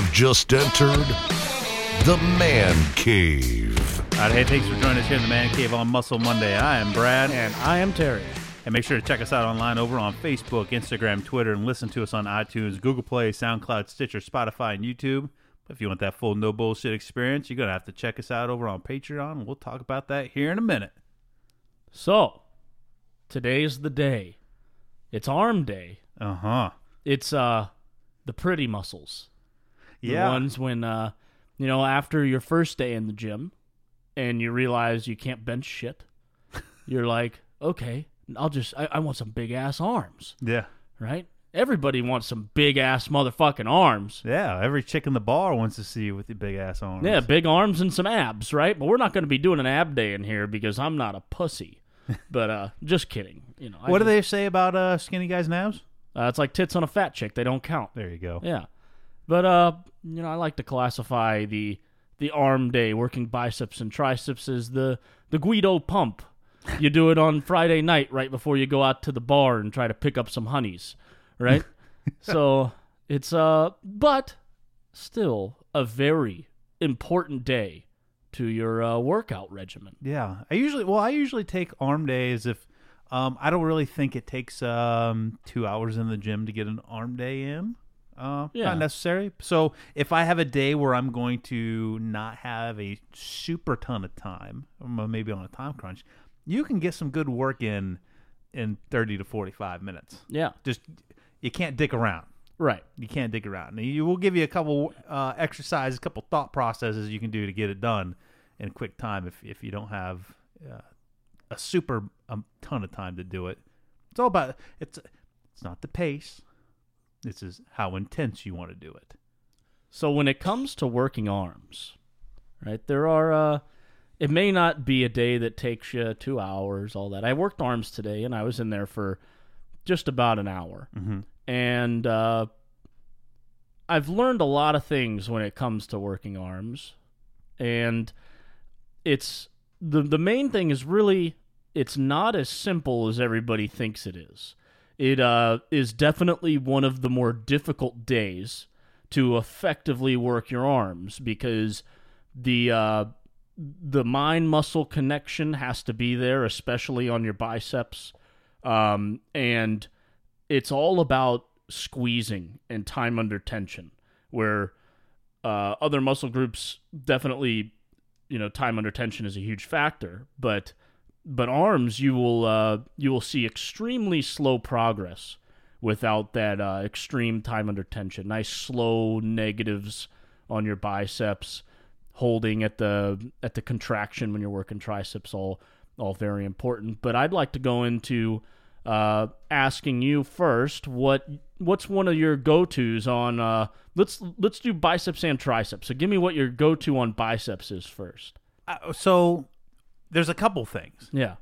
have just entered the Man Cave. All right, hey, thanks for joining us here in the Man Cave on Muscle Monday. I am Brad. And I am Terry. And make sure to check us out online over on Facebook, Instagram, Twitter, and listen to us on iTunes, Google Play, SoundCloud, Stitcher, Spotify, and YouTube. But if you want that full no bullshit experience, you're going to have to check us out over on Patreon. We'll talk about that here in a minute. So, today's the day. It's arm day. Uh huh. It's uh the pretty muscles. The ones when uh you know, after your first day in the gym and you realize you can't bench shit, you're like, okay, I'll just I, I want some big ass arms, Yeah. right? Everybody wants some big ass motherfucking arms. Yeah. Every chick in the bar wants to see you with your big ass arms. Yeah, big arms and some abs, right? But we're not going to be doing an ab day in here because I'm not a pussy. but uh just kidding. You know, I What do just- they say about uh, skinny guys' abs? Uh, it's like tits on a fat chick. They don't count. There you go. Yeah, but uh, you know, I like to classify the the arm day working biceps and triceps as the the Guido pump. You do it on Friday night right before you go out to the bar and try to pick up some honeys, right? so it's uh, but still a very important day to your uh, workout regimen. Yeah, I usually well, I usually take arm days if um, I don't really think it takes um, two hours in the gym to get an arm day in. Uh, Yeah. Not necessary. So if I have a day where I'm going to not have a super ton of time, maybe on a time crunch, you can get some good work in in 30 to 45 minutes. Yeah, Just you can't dick around. right. You can't dig around. You will give you a couple uh, exercises, a couple thought processes you can do to get it done in quick time. If if you don't have uh, a super um, ton of time to do it, it's all about it's it's not the pace. This is how intense you want to do it. So when it comes to working arms, right, there are uh it may not be a day that takes you 2 hours all that. I worked arms today and I was in there for just about an hour. Mm-hmm. And uh I've learned a lot of things when it comes to working arms. And it's the the main thing is really it's not as simple as everybody thinks it is. It uh, is definitely one of the more difficult days to effectively work your arms because the uh, the mind muscle connection has to be there, especially on your biceps, um, and it's all about squeezing and time under tension. Where uh, other muscle groups definitely, you know, time under tension is a huge factor, but but arms you will uh, you will see extremely slow progress without that uh, extreme time under tension. Nice slow negatives on your biceps, holding at the at the contraction when you're working triceps. All all very important. But I'd like to go into uh, asking you first what what's one of your go tos on uh, let's let's do biceps and triceps. So give me what your go to on biceps is first. Uh, so there's a couple things. Yeah.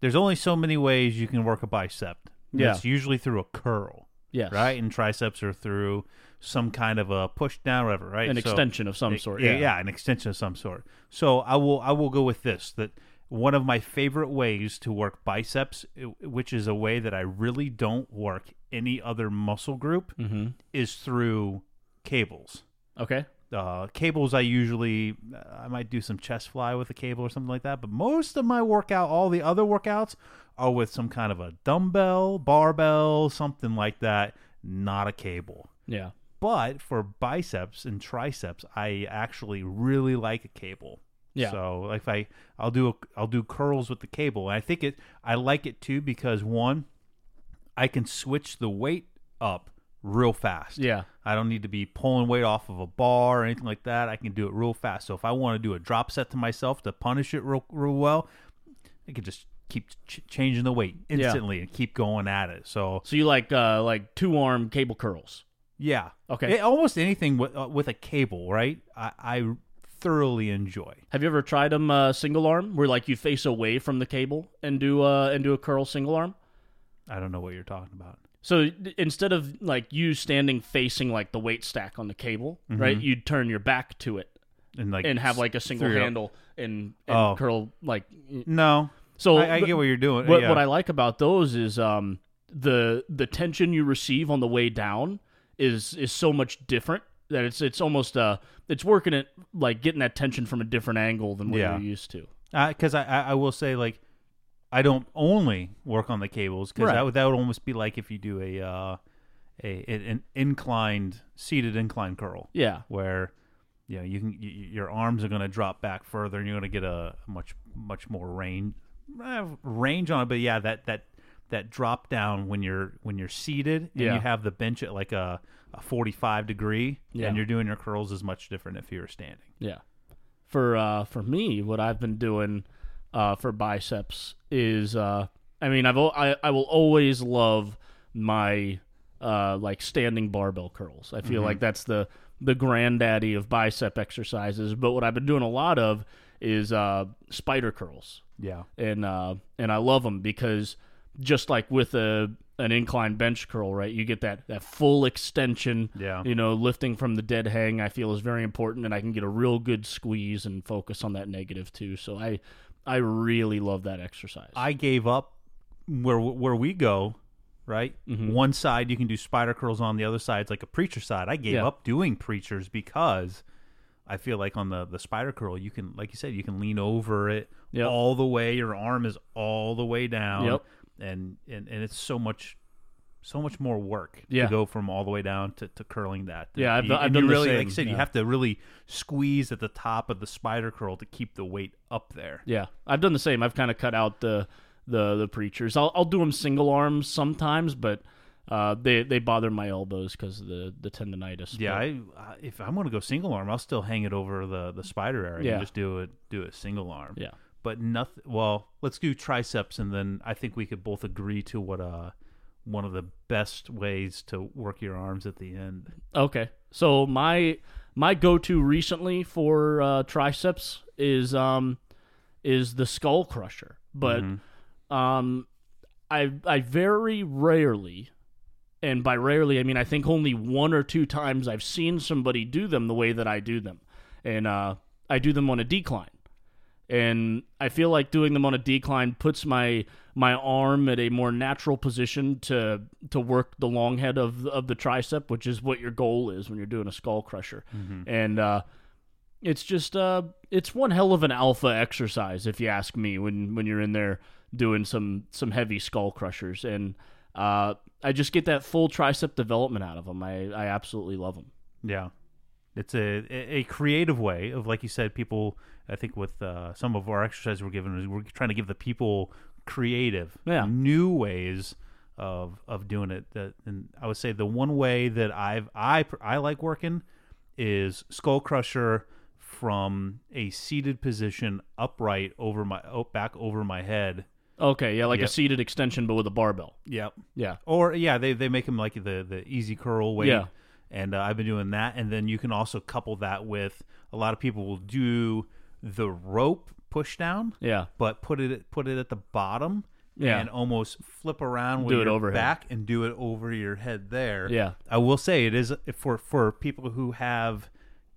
There's only so many ways you can work a bicep. Yeah. It's usually through a curl, Yes. right? And triceps are through some kind of a push down, or whatever, right? An So- extension of some sort. yeah, Yeah. yeah, an extension of some sort. So I will I will go with this that one of my favorite ways to work biceps, which is a way that I really don't work any other muscle group, Mm-hmm. is through cables. Okay. Uh, cables, I usually uh, I might do some chest fly with a cable or something like that. But most of my workout, all the other workouts, are with some kind of a dumbbell, barbell, something like that, not a cable. Yeah. But for biceps and triceps, I actually really like a cable. Yeah. So like if I I'll do a, I'll do curls with the cable. And I think it I like it too because one, I can switch the weight up real fast. Yeah. I don't need to be pulling weight off of a bar or anything like that. I can do it real fast. So if I want to do a drop set to myself to punish it real real well, I can just keep ch- changing the weight instantly and keep going at it. So So you like uh like two arm cable curls. yeah, Okay. It- almost anything with uh, with a cable, right? I, I thoroughly enjoy. Have you ever tried them uh, single arm, where like you face away from the cable and do uh and do a curl single arm? I don't know what you're talking about. So instead of like you standing facing like the weight stack on the cable, right? You'd turn your back to it And like and have like a single handle and, and Oh. curl like. No, So I, I get what you're doing. What, yeah. what I like about those is um the the tension you receive on the way down is is so much different That it's it's almost uh it's working it like getting that tension from a different angle than what Yeah. you're used to. because I, I I will say like I don't only work on the cables because Right. that would that would almost be like if you do a uh, a an inclined seated incline curl Yeah. where you know you can y y- your arms are going to drop back further and you're going to get a much much more range uh, range on it but yeah that that that drop down when you're when you're seated and Yeah. you have the bench at like a, a 45 degree Yeah. and you're doing your curls is much different if you're standing Yeah. For uh for me, what I've been doing uh for biceps is uh I mean I've I I will always love my uh like standing barbell curls. I feel like that's the the granddaddy of bicep exercises, but what I've been doing a lot of is uh spider curls. yeah And uh and I love them because just like with a an incline bench curl, right? You get that that full extension Yeah. you know, lifting from the dead hang I feel is very important and I can get a real good squeeze and focus on that negative too. So I I really love that exercise. I gave up where where we go, right? Mm-hmm. One side you can do spider curls on, the other side's like a preacher side. I gave Yeah. up doing preachers because I feel like on the the spider curl you can, like you said, you can lean over it Yep. all the way. Your arm is all the way down, Yep. and and and it's so much. So much more work Yeah. to go from all the way down to, to curling that. Yeah, I've done- I've done really, like I said, you have to really squeeze at the top of the spider curl to keep the weight up there. yeah. I've done the same. I've kind of cut out the the the preachers. I'll I'll do them single arms sometimes, but uh, they they bother my elbows because of the the tendonitis. Yeah, I, uh, if I'm going to go single arm, I'll still hang it over the, the spider area Yeah. and just do it do it single arm. yeah. But nothing. Well, let's do triceps, and then I think we could both agree to what uh one of the best ways to work your arms at the end. Okay. So my my go to recently for uh, triceps is um is the skull crusher, but um I I very rarely, and by rarely I mean I think only one or two times I've seen somebody do them the way that I do them, and uh, I do them on a decline and I feel like doing them on a decline puts my my arm at a more natural position to to work the long head of of the tricep, which is what your goal is when you're doing a skull crusher. And uh, it's just uh, it's one hell of an alpha exercise, if you ask me. When when you're in there doing some some heavy skull crushers, and uh, I just get that full tricep development out of them. I I absolutely love them. Yeah, it's a a creative way of, like you said, people. I think with uh, some of our exercises we're giving, is we're trying to give the people creative, Yeah. new ways of of doing it. That and I would say the one way that I've I I like working is skull crusher from a seated position upright over my oh, back over my head. Okay, yeah, like a seated extension, but with a barbell. Yep. Yeah, Or yeah, they they make them like the the easy curl weight. Yeah. And uh, I've been doing that, and then you can also couple that with a lot of people will do the rope push down, yeah. but put it put it at the bottom, Yeah. and almost flip around with Do it your overhead. back and do it over your head there. Yeah. I will say it is for for people who have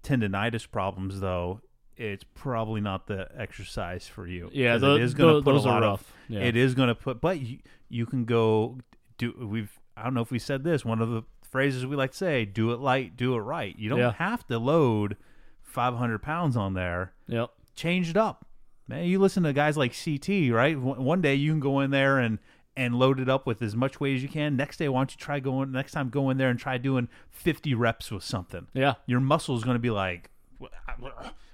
tendonitis problems though. It's probably not the exercise for you. Yeah, it is going to put a lot rough. of. Yeah. It is going to put, but you, you can go do. We've I don't know if we said this. One of the phrases we like to say: "Do it light, do it right." You don't Yeah. have to load 500 pounds on there. Yep. Change it up, man. You listen to guys like CT, right? One one day you can go in there and and load it up with as much weight as you can. Next day, why don't you try going? Next time, go in there and try doing 50 reps with something. Yeah. Your muscles going to be like.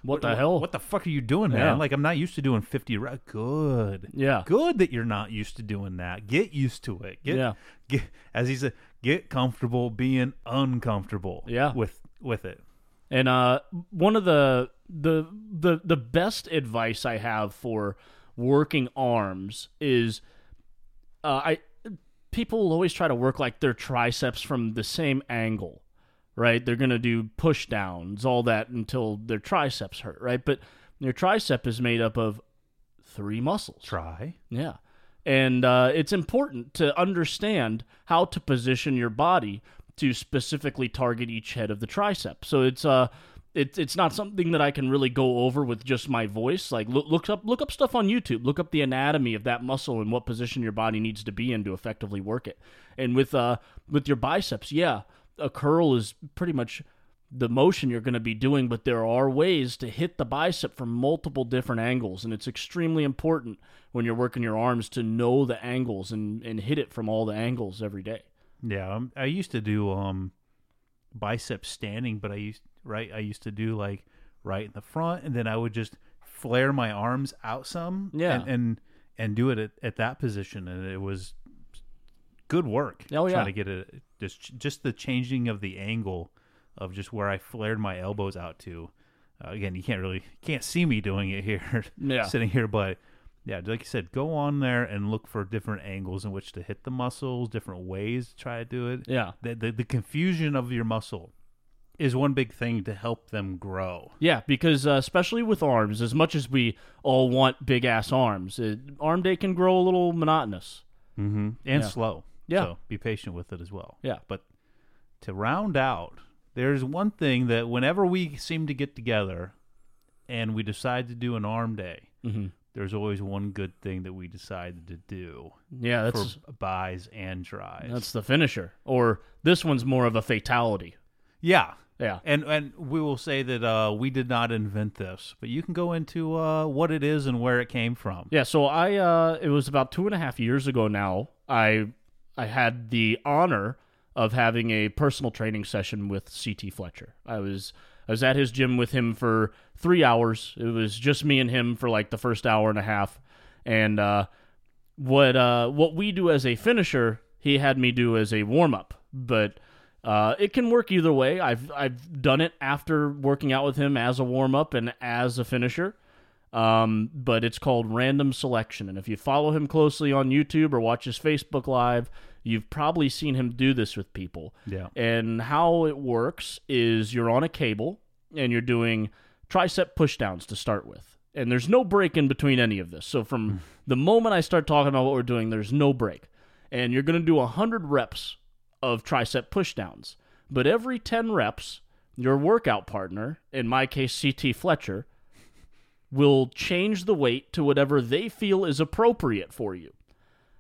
What the hell? What the fuck are you doing, man? Yeah. Like I'm not used to doing 50 reps. Good. Yeah. Good that you're not used to doing that. Get used to it. Get, Yeah. Get as he said, get comfortable being uncomfortable. Yeah. With with it. And uh, one of the the the the best advice I have for working arms is, uh, I people will always try to work like their triceps from the same angle, right? They're gonna do push downs, all that until their triceps hurt, right? But your tricep is made up of three muscles. Try. Yeah. And uh, it's important to understand how to position your body to specifically target each head of the tricep. So it's uh it's it's not something that I can really go over with just my voice. Like look, look up look up stuff on YouTube. Look up the anatomy of that muscle and what position your body needs to be in to effectively work it. And with uh with your biceps, yeah, a curl is pretty much the motion you're going to be doing, but there are ways to hit the bicep from multiple different angles, and it's extremely important when you're working your arms to know the angles and, and hit it from all the angles every day. Yeah, um, I used to do um bicep standing, but I used right. I used to do like right in the front, and then I would just flare my arms out some, Yeah. and and, and do it at, at that position, and it was good work. Oh, yeah. trying to get it just just the changing of the angle of just where I flared my elbows out to. Uh, again, you can't really can't see me doing it here, Yeah. sitting here, but yeah, like you said, go on there and look for different angles in which to hit the muscles, different ways to try to do it. Yeah. The, the, the confusion of your muscle is one big thing to help them grow. Yeah, because uh, especially with arms, as much as we all want big ass arms, it, arm day can grow a little monotonous. Mm-hmm. And Yeah. slow. Yeah. So be patient with it as well. Yeah. But to round out, there's one thing that whenever we seem to get together and we decide to do an arm day, Mm-hmm. there's always one good thing that we decided to do Yeah, that's for bis and tris. that's the finisher. Or this one's more of a fatality. yeah. Yeah. And and we will say that uh, we did not invent this, but you can go into uh, what it is and where it came from. Yeah, so I uh it was about two and a half years ago now. I I had the honor of having a personal training session with CT Fletcher. I was I was at his gym with him for three hours. It was just me and him for like the first hour and a half. And uh what uh what we do as a finisher, he had me do as a warm up. But uh, it can work either way. I've I've done it after working out with him as a warm up and as a finisher. Um, but it's called random selection. And if you follow him closely on YouTube or watch his Facebook Live, you've probably seen him do this with people. Yeah. And how it works is you're on a cable and you're doing tricep pushdowns to start with. And there's no break in between any of this. So from the moment I start talking about what we're doing, there's no break. And you're going to do 100 reps of tricep pushdowns. But every 10 reps, your workout partner, in my case, CT Fletcher, will change the weight to whatever they feel is appropriate for you.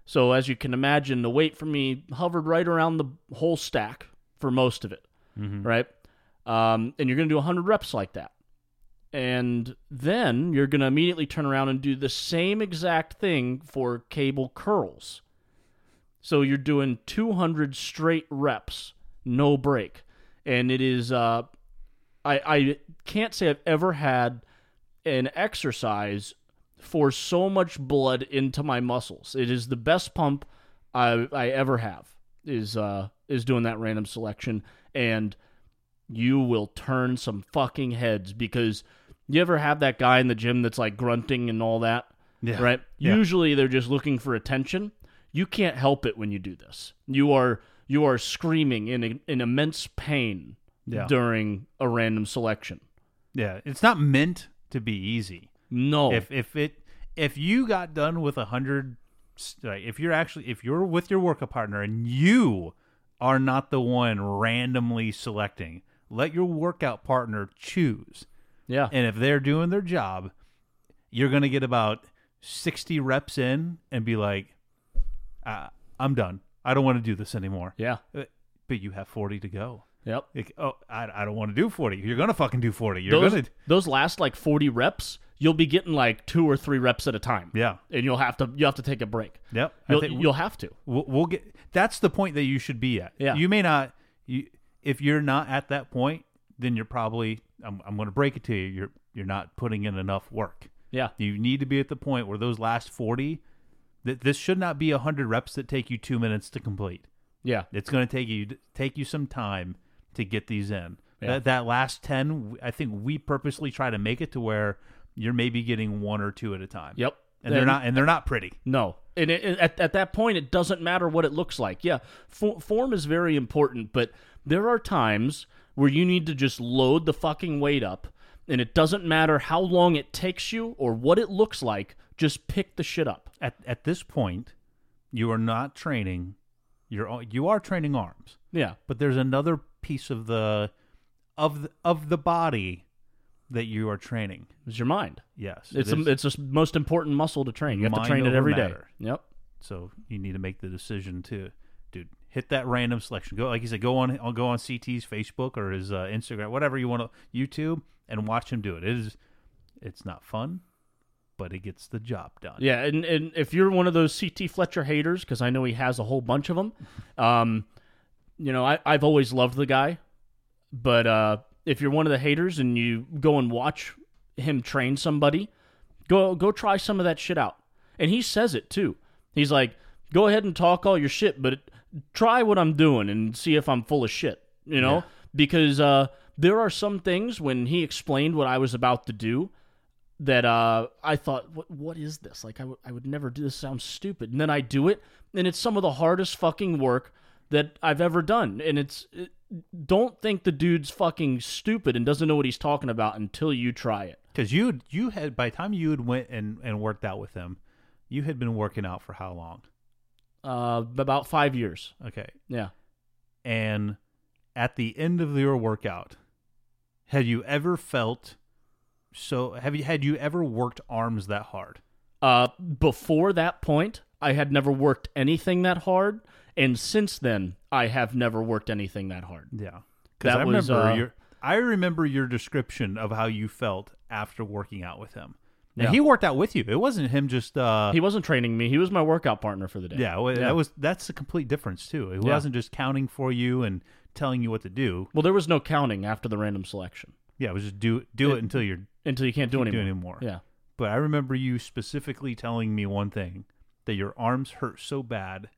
So, as you can imagine, the weight for me hovered right around the whole stack for most of it, right? Um, and you're going to do 100 reps like that. And then you're going to immediately turn around and do the same exact thing for cable curls. So you're doing 200 straight reps, no break. And it is, uh, I, I can't say I've ever had an exercise for so much blood into my muscles. It is the best pump I, I ever have. Is uh is doing that random selection, and you will turn some fucking heads because you ever have that guy in the gym that's like grunting and all that, Yeah. right? Yeah. Usually they're just looking for attention. You can't help it when you do this. You are you are screaming in in immense pain Yeah. during a random selection. Yeah. It's not meant to be easy. No, If if it if you got done with a hundred, like, if you're actually if you're with your workout partner and you are not the one randomly selecting, let your workout partner choose. yeah, And if they're doing their job, you're gonna get about sixty reps in and be like, uh, "I'm done. I don't want to do this anymore." yeah, Uh, But you have forty to go. Yep. Like, oh, I, I don't want to do forty. You're gonna fucking do forty. You're those, gonna, those last like 40 reps you'll be getting like two or three reps at a time yeah, and you'll have to you have to take a break yep. You'll, you'll have to We'll, we'll get. That's the point that you should be at. Yeah. You may not. You, if you're not at that point, then you're probably. I'm, I'm going to break it to you. You're you're not putting in enough work. yeah You need to be at the point where those last forty. That this should not be hundred reps that take you two minutes to complete. yeah It's going to take you take you some time to get these in. Yeah. That that last ten, I think we purposely try to make it to where you're maybe getting one or two at a time. yep And they're not and they're not pretty. no and it, at, at that point it doesn't matter what it looks like yeah fo- form is very important but there are times where you need to just load the fucking weight up and it doesn't matter how long it takes you or what it looks like just pick the shit up at at this point, you are not training. You're you are training arms, yeah but there's another piece of the of the, of the body that you are training. it's your mind Yes, it's it a, it's the most important muscle to train you have to train it every day matter. yep so you need to make the decision to, dude, hit that random selection. Go like he said, go on, I'll go on CT's Facebook or his uh, Instagram, whatever you want to YouTube, and watch him do it. It is, it's not fun, but it gets the job done. Yeah, and, and if you're one of those CT Fletcher haters, because I know he has a whole bunch of them, um, you know, I, I've always loved the guy. But uh, if you're one of the haters and you go and watch him train somebody, go go try some of that shit out. And he says it too. He's like, go ahead and talk all your shit, but try what I'm doing and see if I'm full of shit. You know, Yeah. because uh, there are some things when he explained what I was about to do that uh, I thought, what what is this? Like I, w- I would never do this. Sounds stupid. And then I do it, and it's some of the hardest fucking work that I've ever done. And it's it, don't think the dude's fucking stupid and doesn't know what he's talking about until you try it. Because you you had by the time you had went and and worked out with him, you had been working out for how long? Uh, about five years. Okay, Yeah. and at the end of your workout, had you ever felt so? Have you had you ever worked arms that hard? Uh, before that point, I had never worked anything that hard, and since then, I have never worked anything that hard. Yeah, because That I was, remember uh, your I remember your description of how you felt after working out with him. Now Yeah. he worked out with you. It wasn't him just. uh He wasn't training me; he was my workout partner for the day. Yeah, well, Yeah. that was that's a complete difference too. It Yeah. wasn't just counting for you and telling you what to do. Well, there was no counting after the random selection Yeah, it was just do do it, It- until you're until you can't do can't anymore. do anymore. Yeah. But I remember you specifically telling me one thing that your arms hurt so bad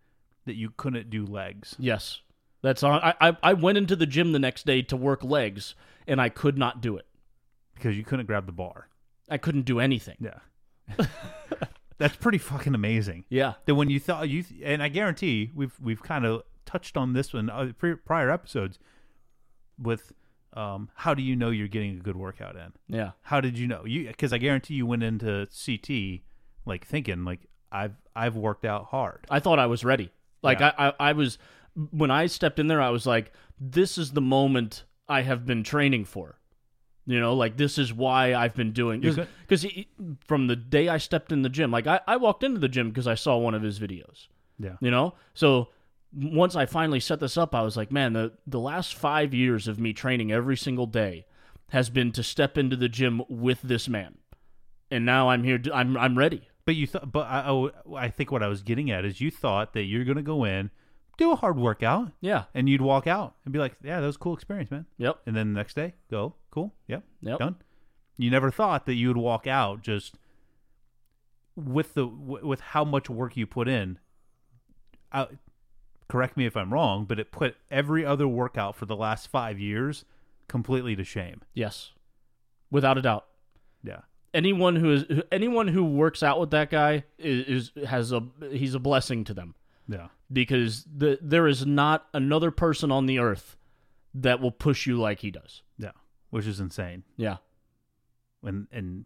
that you couldn't do legs. Yes. That's on. I, I I went into the gym the next day to work legs, and I could not do it. because you couldn't grab the bar. I couldn't do anything. Yeah. That's pretty fucking amazing. Yeah. That when you thought you and I guarantee we've we've kind of touched on this in other pri- prior episodes with um, how do you know you're getting a good workout in? Yeah. How did you know? You because I guarantee you went into CT like thinking like I've I've worked out hard. I thought I was ready. Like Yeah. I, I, I was when I stepped in there, I was like, this is the moment I have been training for. You know, like this is why I've been doing because from the day I stepped in the gym, like I, I walked into the gym because I saw one of his videos. Yeah. You know, so once I finally set this up, I was like, man, the the last five years of me training every single day has been to step into the gym with this man, and now I'm here. I'm I'm ready. But you thought, but I, oh, I think what I was getting at is you thought that you're going to go in, do a hard workout, Yeah. and you'd walk out and be like, "Yeah, that was a cool experience, man." Yep. And then the next day, go, cool, yep, Yep. done. You never thought that you would walk out just with the with how much work you put in. Uh, correct me if I'm wrong, but it put every other workout for the last five years completely to shame. Yes. Without a doubt. Yeah, anyone who is anyone who works out with that guy is, is has a he's a blessing to them yeah, because the there is not another person on the earth that will push you like he does. yeah, which is insane, Yeah. and and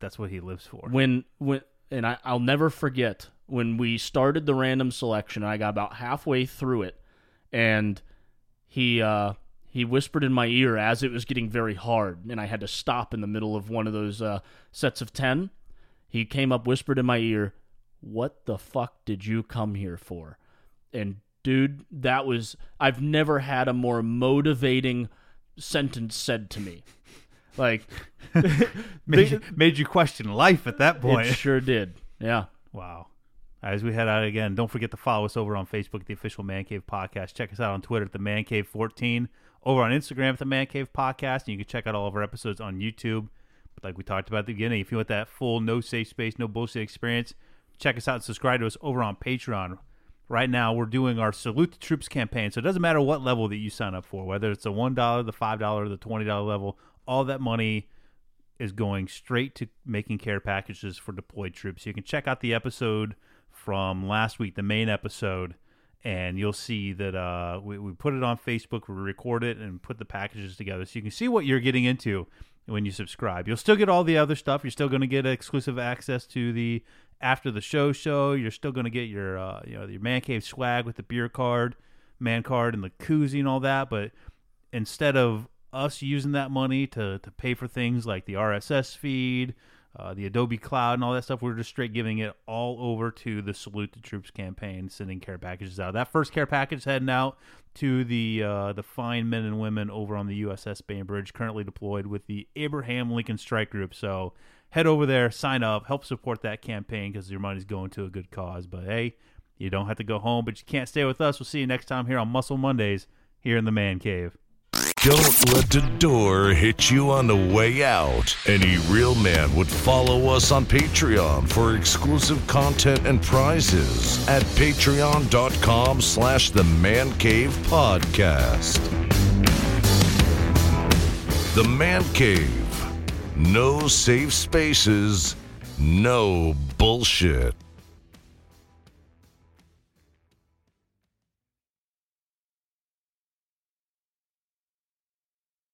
that's what he lives for. When when and I, I'll never forget when we started the random selection. I got about halfway through it, and he uh, he whispered in my ear as it was getting very hard, and I had to stop in the middle of one of those uh, sets of ten. He came up, whispered in my ear, "What the fuck did you come here for?" And dude, that was I've never had a more motivating sentence said to me. Like made, you, made you question life at that point. it sure did. Yeah. Wow. As we head out again, don't forget to follow us over on Facebook, at the official Man Cave Podcast. Check us out on Twitter at the Man Cave 14. Over on Instagram at the Man Cave Podcast, and you can check out all of our episodes on YouTube. But like we talked about at the beginning, if you want that full no safe space, no bullshit experience, check us out and subscribe to us over on Patreon. Right now, we're doing our Salute the Troops campaign, so it doesn't matter what level that you sign up for, whether it's the one dollar, the five dollar, the twenty dollar level. All that money is going straight to making care packages for deployed troops. You can check out the episode from last week, the main episode, and you'll see that uh, we, we put it on Facebook, we record it, and put the packages together so you can see what you're getting into when you subscribe. You'll still get all the other stuff. You're still going to get exclusive access to the after the show show. You're still going to get your uh, you know your man cave swag with the beer card, man card, and the koozie and all that. But instead of us using that money to, to pay for things like the RSS feed, uh, the Adobe Cloud and all that stuff. We're just straight giving it all over to the Salute the Troops campaign, sending care packages out. That first care package heading out to the uh, the fine men and women over on the USS Bainbridge, currently deployed with the Abraham Lincoln Strike Group. So head over there, sign up, help support that campaign because your money's going to a good cause. But hey, you don't have to go home, but you can't stay with us. We'll see you next time here on Muscle Mondays here in the Man Cave. Don't let the door hit you on the way out. Any real man would follow us on Patreon for exclusive content and prizes at patreon.com slash the man cave podcast. The Man Cave. No safe spaces, no bullshit.